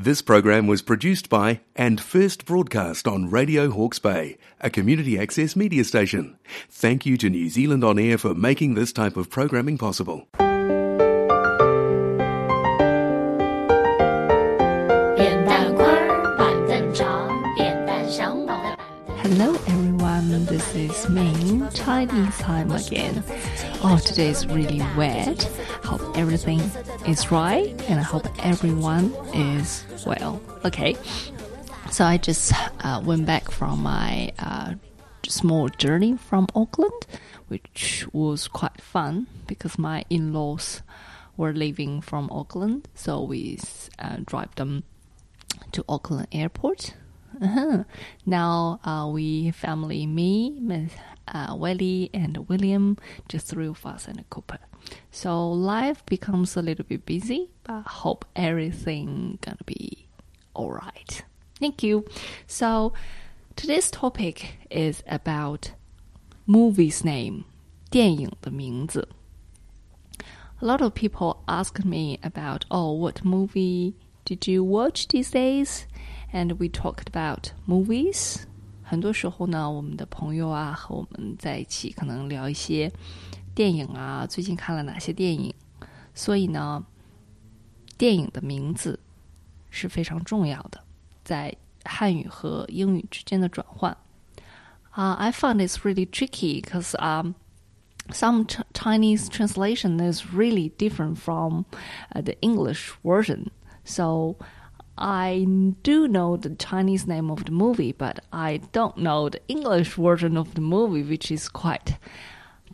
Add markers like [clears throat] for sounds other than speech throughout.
This program was produced by and first broadcast on Radio Hawke's Bay, a community access media station. Thank you to New Zealand On Air for making this type of programming possible. Hello everyone, this is Ming, Chinese time again. Oh, today is really wet. Hope everything is right and I hope everyone is well. Okay, so I just uh, went back from my uh, small journey from Auckland, which was quite fun because my in laws were leaving from Auckland, so we uh, drive them to Auckland Airport. Uh-huh. Now uh, we family, me, Miss uh, Welly, and William, just three of us and a Cooper. So life becomes a little bit busy, but I hope everything gonna be all right. Thank you. So today's topic is about movie's name, 电影的名字。A lot of people ask me about, oh, what movie did you watch these days? And we talked about movies. 很多时候呢，我们的朋友啊和我们在一起，可能聊一些电影啊，最近看了哪些电影。所以呢，电影的名字是非常重要的，在汉语和英语之间的转换。Uh, I found it's really tricky because um, some ch- Chinese translation is really different from uh, the English version. So I do know the Chinese name of the movie, but I don't know the English version of the movie, which is quite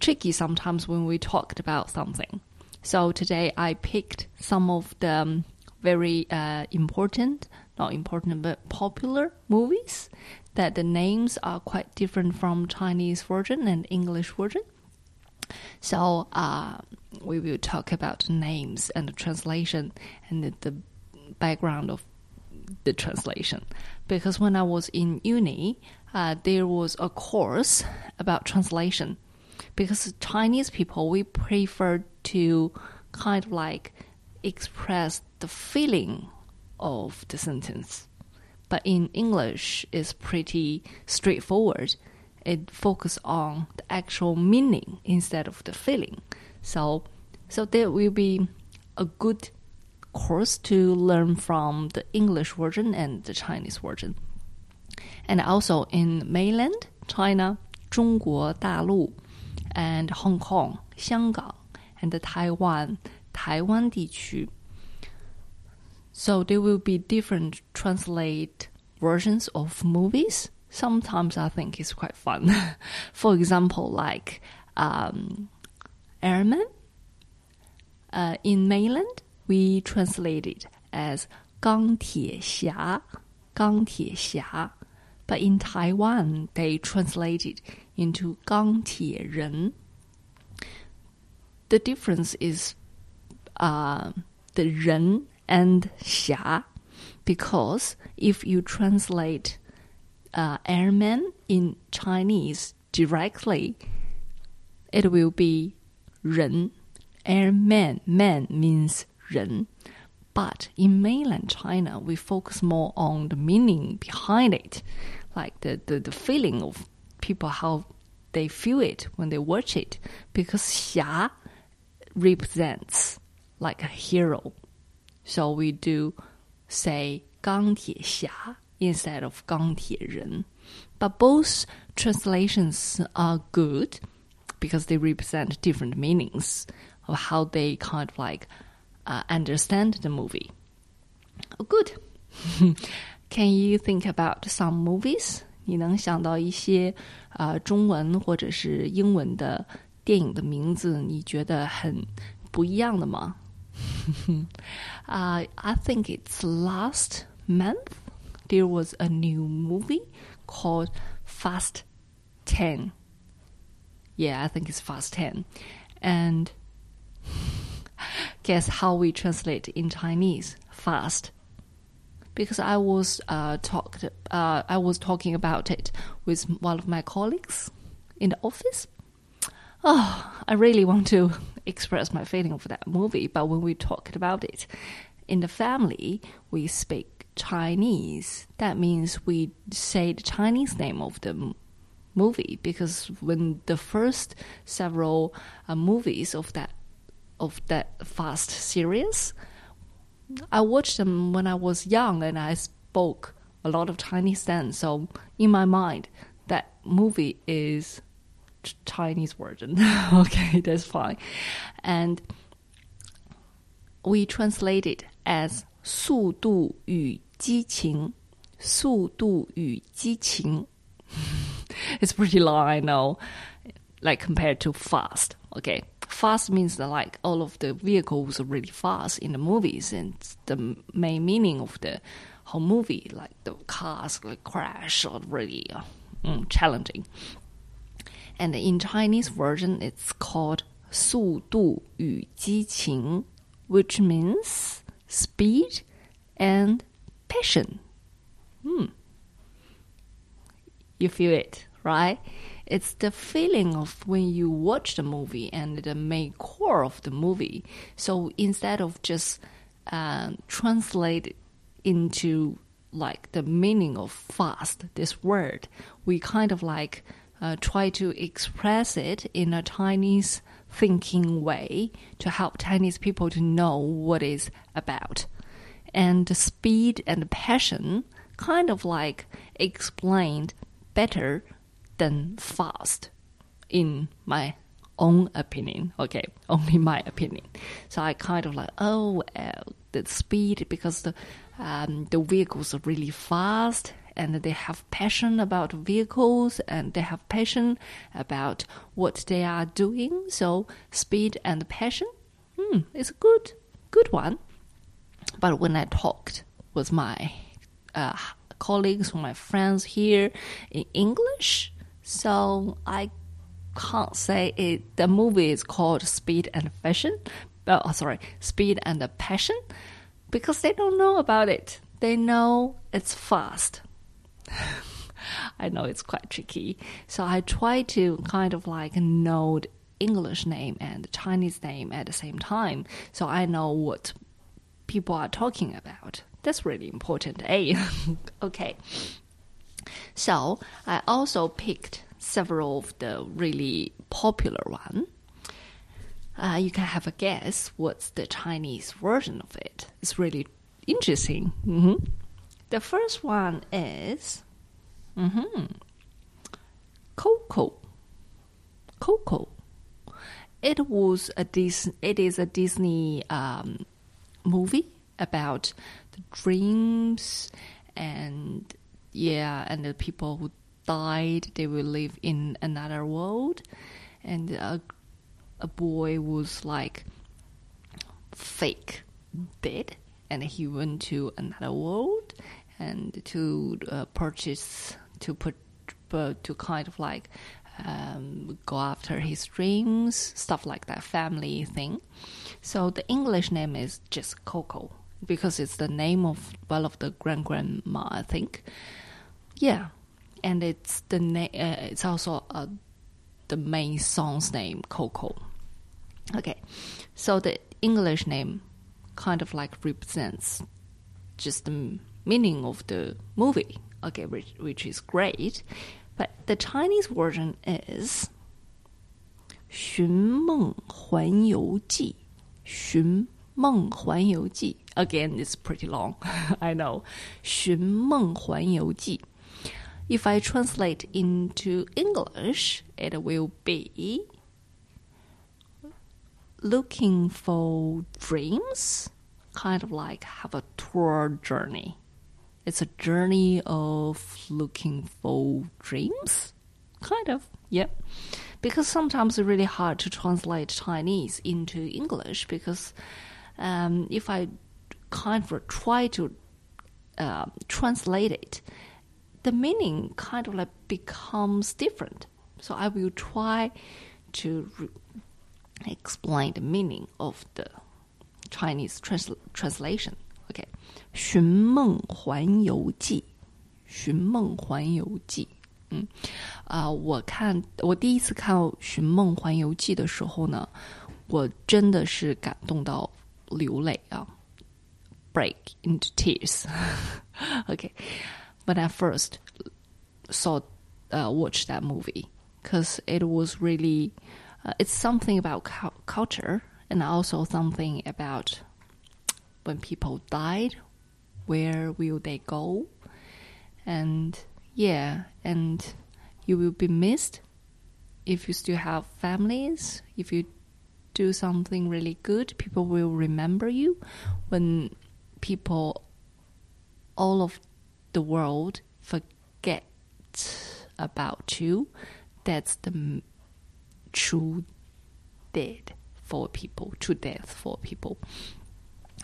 tricky sometimes when we talked about something. So today I picked some of the um, very uh, important, not important, but popular movies that the names are quite different from Chinese version and English version. So uh, we will talk about names and the translation and the, the background of the translation. Because when I was in uni, uh, there was a course about translation. Because Chinese people, we prefer to kind of like express the feeling of the sentence. But in English, it's pretty straightforward. It focuses on the actual meaning instead of the feeling. So, so there will be a good course to learn from the English version and the Chinese version. And also in mainland China, 中国大陆 and Hong Kong, 香港 and Taiwan, 台湾地区. So there will be different translate versions of movies. Sometimes I think it's quite fun. [laughs] For example, like um, Iron Man uh, in mainland we translate it as 钢铁侠,钢铁侠. But in Taiwan, they translate it into 钢铁人. The difference is uh, the 人 and 侠 because if you translate uh, Iron Man in Chinese directly, it will be 人 airman. Man means 人. But in mainland China, we focus more on the meaning behind it, like the, the, the feeling of people, how they feel it when they watch it, because 侠 represents like a hero. So we do say 钢铁侠 instead of 钢铁人. But both translations are good because they represent different meanings of how they kind of like uh, understand the movie. Oh, good. [laughs] Can you think about some movies? 你能想到一些呃中文或者是英文的电影的名字，你觉得很不一样的吗？ uh, [laughs] I think it's last month there was a new movie called Fast 10. Yeah, I think it's Fast 10. And guess how we translate in Chinese? Fast. Because I was uh, talked, uh, I was talking about it with one of my colleagues in the office. Oh, I really want to [laughs] express my feeling for that movie, but when we talked about it, in the family we speak Chinese. That means we say the Chinese name of the movie because when the first several uh, movies of that of that Fast series, I watched them when I was young and I spoke a lot of Chinese then. So in my mind, that movie is Ch- Chinese version. [laughs] okay, that's fine. And we translate it as 速度与激情。速度与激情。[laughs] it's pretty long, I know. Like compared to fast. Okay. Fast means that like all of the vehicles are really fast in the movies and it's the main meaning of the whole movie, like the cars like crash or really uh, mm, challenging. And in Chinese version, it's called 速度与激情, which means speed and passion. Hmm. You feel it, right? It's the feeling of when you watch the movie and the main core of the movie. So instead of just uh, translate into like the meaning of fast, this word, we kind of like uh, try to express it in a Chinese thinking way to help Chinese people to know what it's about. And the speed and passion kind of like explained better than fast, in my own opinion. Okay, only my opinion. So I kind of like, oh, uh, the speed because the um, the vehicles are really fast and they have passion about vehicles and they have passion about what they are doing. So speed and passion, hmm, it's a good good one. But when I talked with my uh, colleagues, or my friends here in English, so I can't say it. The movie is called Speed and Fashion. Oh, sorry, Speed and Passion, because they don't know about it. They know it's fast. [laughs] I know it's quite tricky, so I try to kind of like know the English name and the Chinese name at the same time, so I know what people are talking about. That's really important. Eh? [laughs] okay. So I also picked several of the really popular one. Uh, you can have a guess what's the Chinese version of it. It's really interesting. hmm The first one is hmm Coco. Coco. It was a Dis- It is a Disney um, movie about the dreams and yeah, and the people who died, they will live in another world, and a, a boy was like fake dead, and he went to another world and to uh, purchase to put uh, to kind of like um, go after his dreams, stuff like that, family thing. So the English name is just Coco because it's the name of one of the grand grandma, I think. Yeah, and it's the na- uh, It's also uh, the main song's name, Coco. Okay, so the English name kind of like represents just the meaning of the movie. Okay, which, which is great, but the Chinese version is《寻梦环游记》。寻梦环游记 again it's pretty long [laughs] I know 寻梦环游记 if I translate into English it will be looking for dreams kind of like have a tour journey. It's a journey of looking for dreams kind of yeah. Because sometimes it's really hard to translate chinese into english because um, if i kind of try to uh, translate it the meaning kind of like becomes different so i will try to re- explain the meaning of the chinese trans- translation okay 寻梦环游记寻梦环游记嗯，啊、我看我第一次看《寻梦环游记》的时候呢，我真的是感动到流泪啊！ break into tears. okay, [laughs] when I first saw uh, watched that movie, because it was really uh, it's something about cu- culture and also something about when people died, where will they go, and yeah, and you will be missed if you still have families, if you do something really good, people will remember you. When people all of the world forget about you, that's the m- true death for people, true death for people.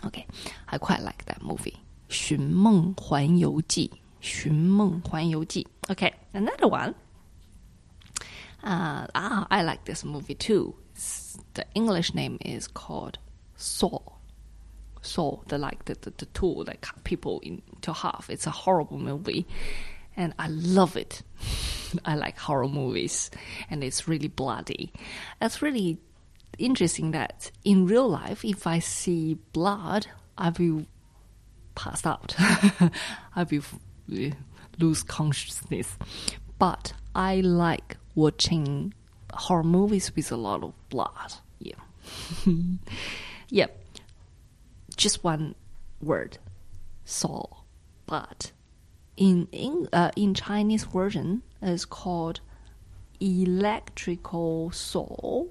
Okay, I quite like that movie. 寻梦环游记，寻梦环游记. Okay, another one. Uh, ah, I like this movie too. It's- the English name is called Saw. Saw, the like the, the, the tool that cut people into half. It's a horrible movie, and I love it. [laughs] I like horror movies, and it's really bloody. That's really interesting. That in real life, if I see blood, I will pass out. [laughs] I will uh, lose consciousness. But I like watching horror movies with a lot of blood. Yeah. [laughs] yeah. Just one word. Saw. But in in, uh, in Chinese version is called electrical saw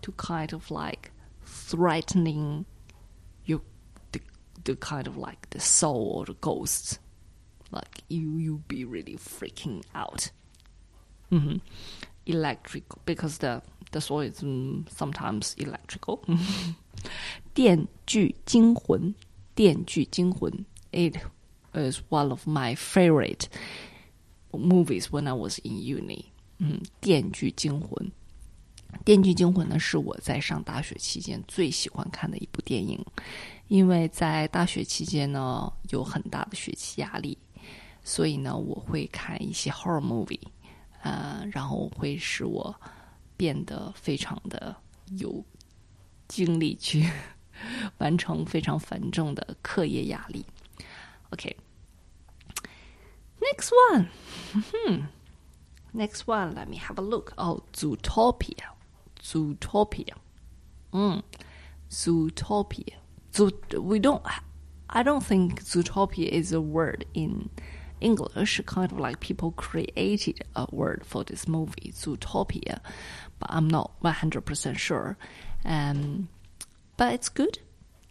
to kind of like threatening you the, the kind of like the soul or the ghosts like you you be really freaking out hmm electrical because the the soul is mm, sometimes electrical 电锯惊魂电锯惊魂 it is one of my favorite movies when I was in uni 嗯电锯惊魂《电锯惊魂》呢，是我在上大学期间最喜欢看的一部电影，因为在大学期间呢有很大的学习压力，所以呢我会看一些 horror movie，呃，然后会使我变得非常的有精力去完成非常繁重的课业压力。OK，next、one，next one, let me have a look. Oh, Zootopia. Zootopia. Mm. Zootopia. Zoot, we don't, I don't think Zootopia is a word in English, kind of like people created a word for this movie, Zootopia, but I'm not 100% sure. Um, but it's good.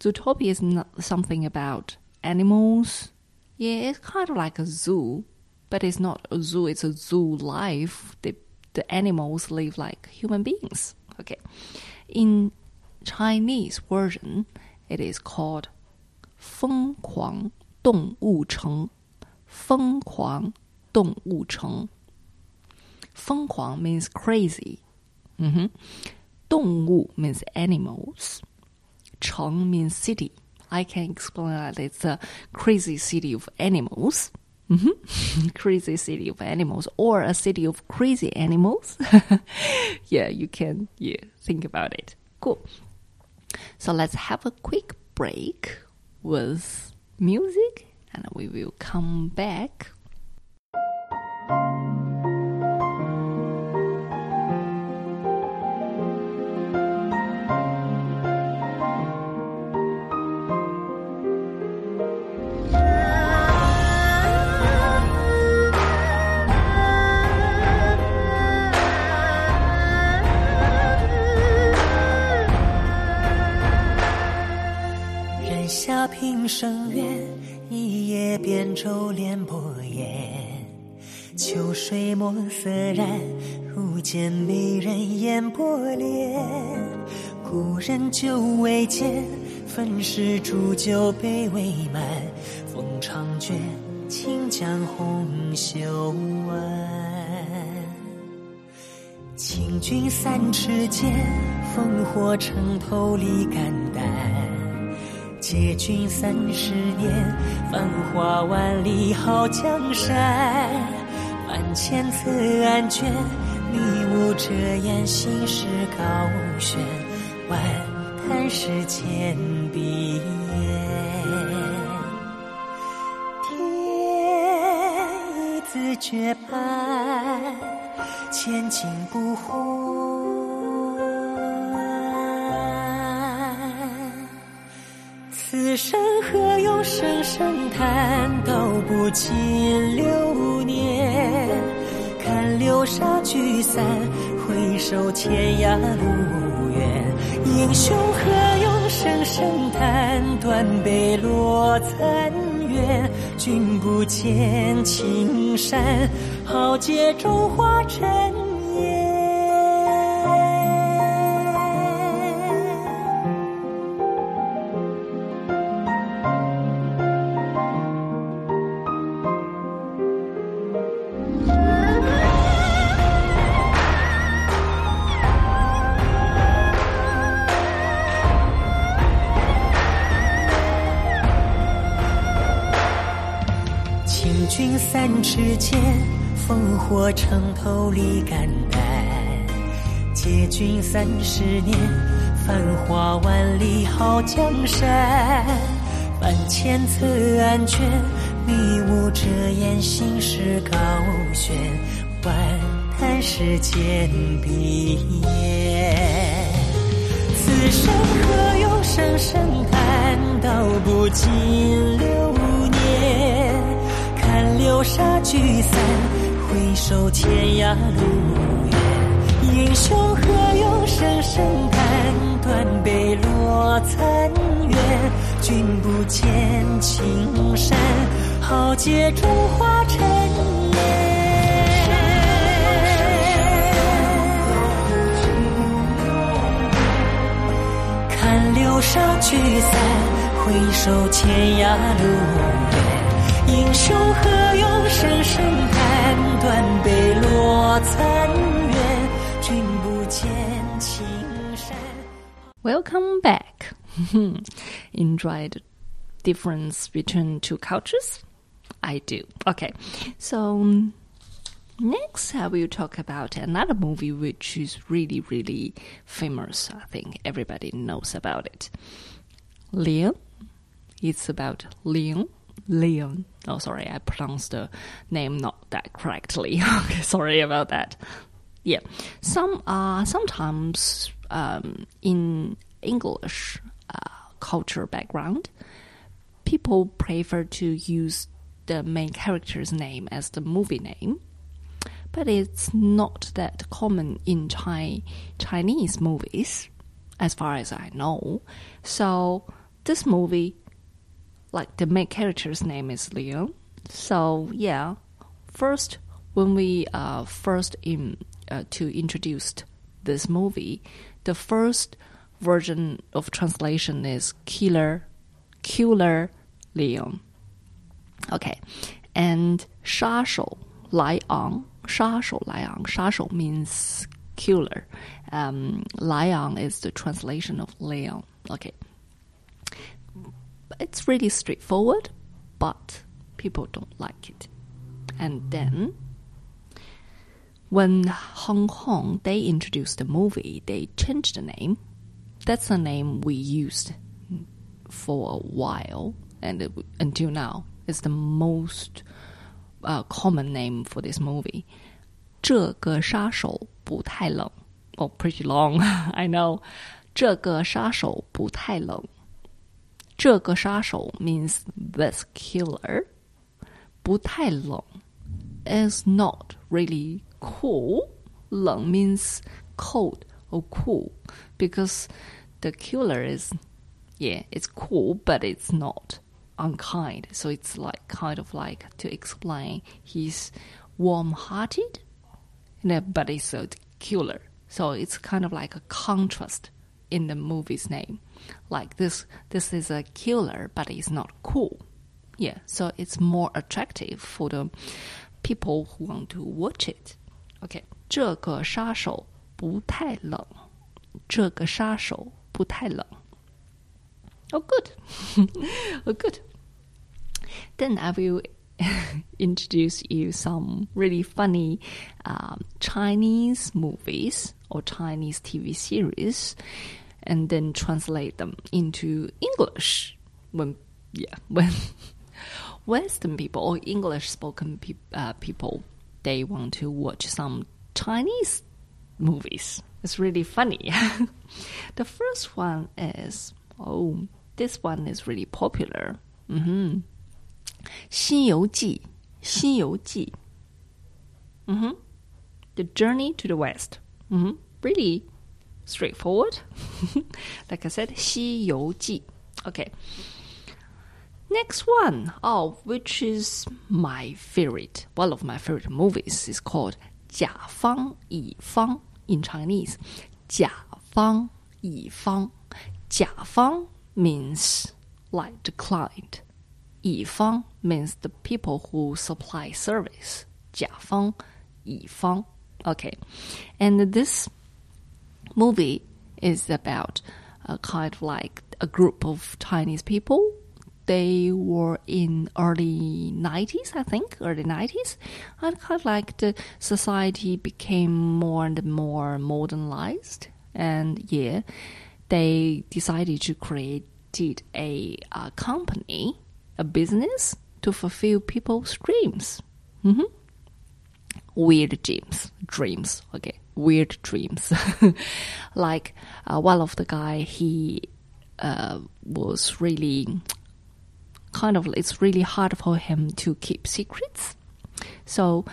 Zootopia is not something about animals. Yeah, it's kind of like a zoo, but it's not a zoo, it's a zoo life. The, the animals live like human beings. Okay. In Chinese version, it is called 疯狂动物城。 疯狂动物城。疯狂 means crazy. 嗯哼。动物 means animals. 城 means city. I can explain that it's a crazy city of animals. Mhm. [laughs] crazy city of animals or a city of crazy animals. [laughs] yeah, you can yeah, think about it. Cool. So let's have a quick break with music and we will come back. 舟连波烟。秋水墨色染，如见美人烟波脸。故人久未见，焚诗煮酒杯未满。风长卷，轻将红袖挽。请君三尺剑，烽火城头立肝胆。借君三十年，繁华万里好江山。万千次安卷，你雾遮掩心事高悬，万叹世间闭眼。天一字绝版，千金不换。此生何用声声叹，道不尽流年。看流沙聚散，回首天涯路远。英雄何用声声叹，断碑落残垣。君不见青山，豪杰中化尘世间，烽火城头立肝胆。借君三十年，繁华万里好江山。万千册案卷，迷雾遮眼心事高悬。万叹世间碧烟。此生何用声声叹，道不尽流。流沙聚散，回首天涯路远。英雄何用声声叹，断碑落残垣。君不见青山，豪杰中化尘烟。看流沙聚散，回首天涯路远。英雄何用声声叹，断碑落残垣。君不见青山。 Welcome back. [laughs] Enjoy the difference between two cultures? I do. Okay, so next I will talk about another movie which is really, really famous. I think everybody knows about it. Leon. It's about Leon. Leon. Oh, sorry, I pronounced the name not that correctly. [laughs] okay, sorry about that. Yeah, some uh, sometimes um, in English uh, culture background, people prefer to use the main character's name as the movie name, but it's not that common in Chi- Chinese movies, as far as I know. So this movie, like the main character's name is Leo. So yeah, first when we uh, first in uh, to introduced this movie, the first version of translation is killer, killer Leon. Okay, and 杀手来昂，杀手来昂，杀手 means killer. Um, 来昂 is the translation of Leon. Okay, it's really straightforward, but people don't like it. And then when Hong Kong they introduced the movie, they changed the name. That's the name we used for a while, and it, until now, it's the most uh, common name for this movie. 这个杀手不太冷. Oh, pretty long, [laughs] I know. 这个杀手不太冷. 这个杀手 means this killer. 不太冷 is not really cool. 冷 means cold or cool because the killer is yeah, it's cool, but it's not unkind. So it's like kind of like to explain he's warm-hearted, you know, but he's a killer. So it's kind of like a contrast in the movie's name. Like this, this is a killer, but he's not cool. Yeah, so it's more attractive for the people who want to watch it. Okay, 这个杀手不太冷。这个杀手不太冷。Oh, good. [laughs] oh, good. Then I will [laughs] introduce you some really funny um, Chinese movies or Chinese TV series, and then translate them into English when yeah [laughs] when Western people or English spoken pe- uh, people, they want to watch some Chinese movies. It's really funny. [laughs] the first one is oh, this one is really popular. Mm-hmm. 西游记,西游记. Mm-hmm. The Journey to the West. Mm-hmm. Really straightforward. [laughs] like I said, 西游记. Okay. Next one, oh, which is my favorite, one of my favorite movies, is called 甲方乙方 in Chinese. 甲方乙方，甲方 means like the client. 乙方 means the people who supply service. 甲方乙方 Okay. And this movie is about a kind of like a group of Chinese people. They were in early 90s, I think, early 90s. And kind of like the society became more and more modernized. And yeah, they decided to create a, a company, a business to fulfill people's dreams. Mm-hmm weird dreams dreams okay weird dreams. [laughs] Like uh, one of the guy he uh, was really kind of it's really hard for him to keep secrets. So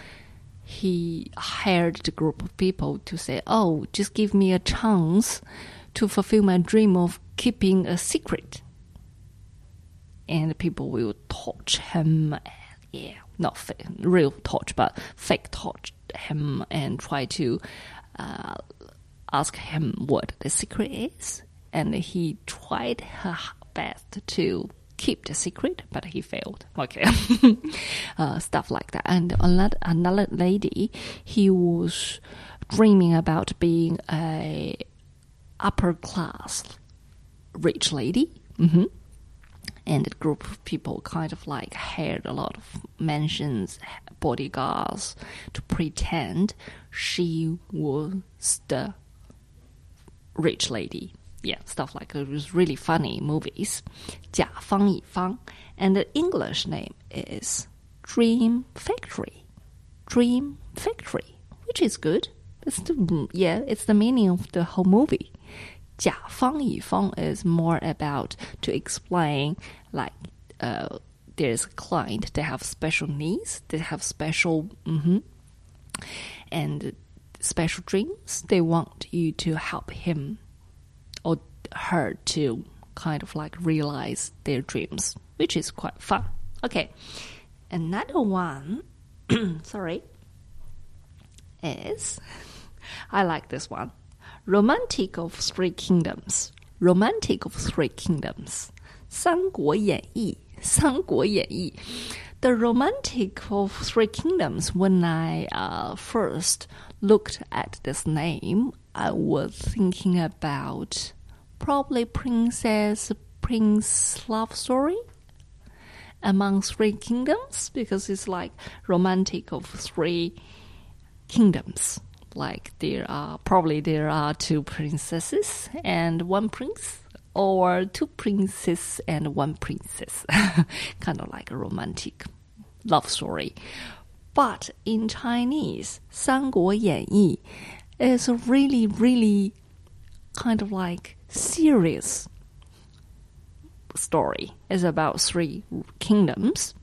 he hired a group of people to say oh just give me a chance to fulfill my dream of keeping a secret. And people will torch him yeah not fake, real torch, but fake torch him and try to uh, ask him what the secret is. And he tried her best to keep the secret, but he failed. Okay, [laughs] uh, stuff like that. And another another lady, he was dreaming about being a upper class rich lady. Mm-hmm and a group of people kind of like hired a lot of mansions, bodyguards to pretend she was the rich lady. Yeah, stuff like that. It was really funny movies. 甲方乙方. And the English name is Dream Factory. Dream Factory, which is good. It's the, yeah, it's the meaning of the whole movie. 甲方乙方 is more about to explain like uh, there's a client they have special needs they have special mm-hmm, and special dreams they want you to help him or her to kind of like realize their dreams which is quite fun okay another one [clears throat] sorry is i like this one Romantic of Three Kingdoms. Romantic of Three Kingdoms. 三国演义， 三国演义。The Romantic of Three Kingdoms. When I uh, first looked at this name, I was thinking about probably Princess Prince love story among three kingdoms because it's like romantic of three kingdoms like there are probably there are two princesses and one prince or two princes and one princess [laughs] kind of like a romantic love story but in chinese 三国演义 is a really really kind of like serious story it's about three kingdoms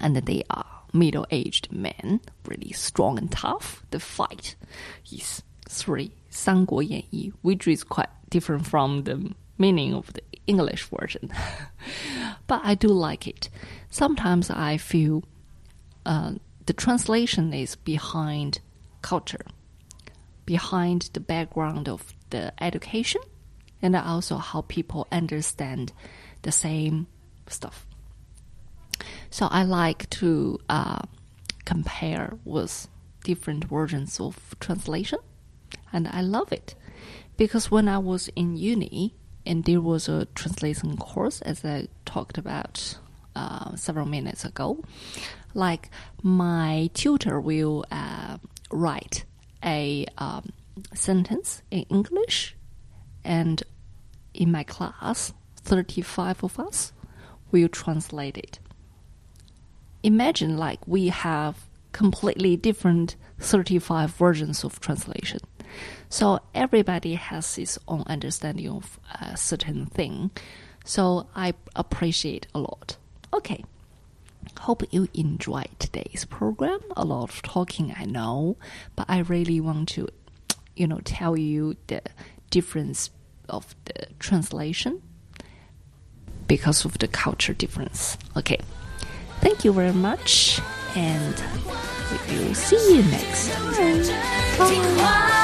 and they are middle aged men, really strong and tough. The fight is three 三国演义, which is quite different from the meaning of the English version. [laughs] but I do like it. Sometimes I feel uh, the translation is behind culture, behind the background of the education, and also how people understand the same stuff. So I like to uh, compare with different versions of translation, and I love it because when I was in uni and there was a translation course, as I talked about uh, several minutes ago, like my tutor will uh, write a um, sentence in English, and in my class, 35 of us will translate it imagine like we have completely different 35 versions of translation. So everybody has his own understanding of a certain thing. So I appreciate a lot. Okay. Hope you enjoyed today's program. A lot of talking, I know, but I really want to, you know, tell you the difference of the translation because of the culture difference. Okay. Thank you very much, and we will see you next time. Bye.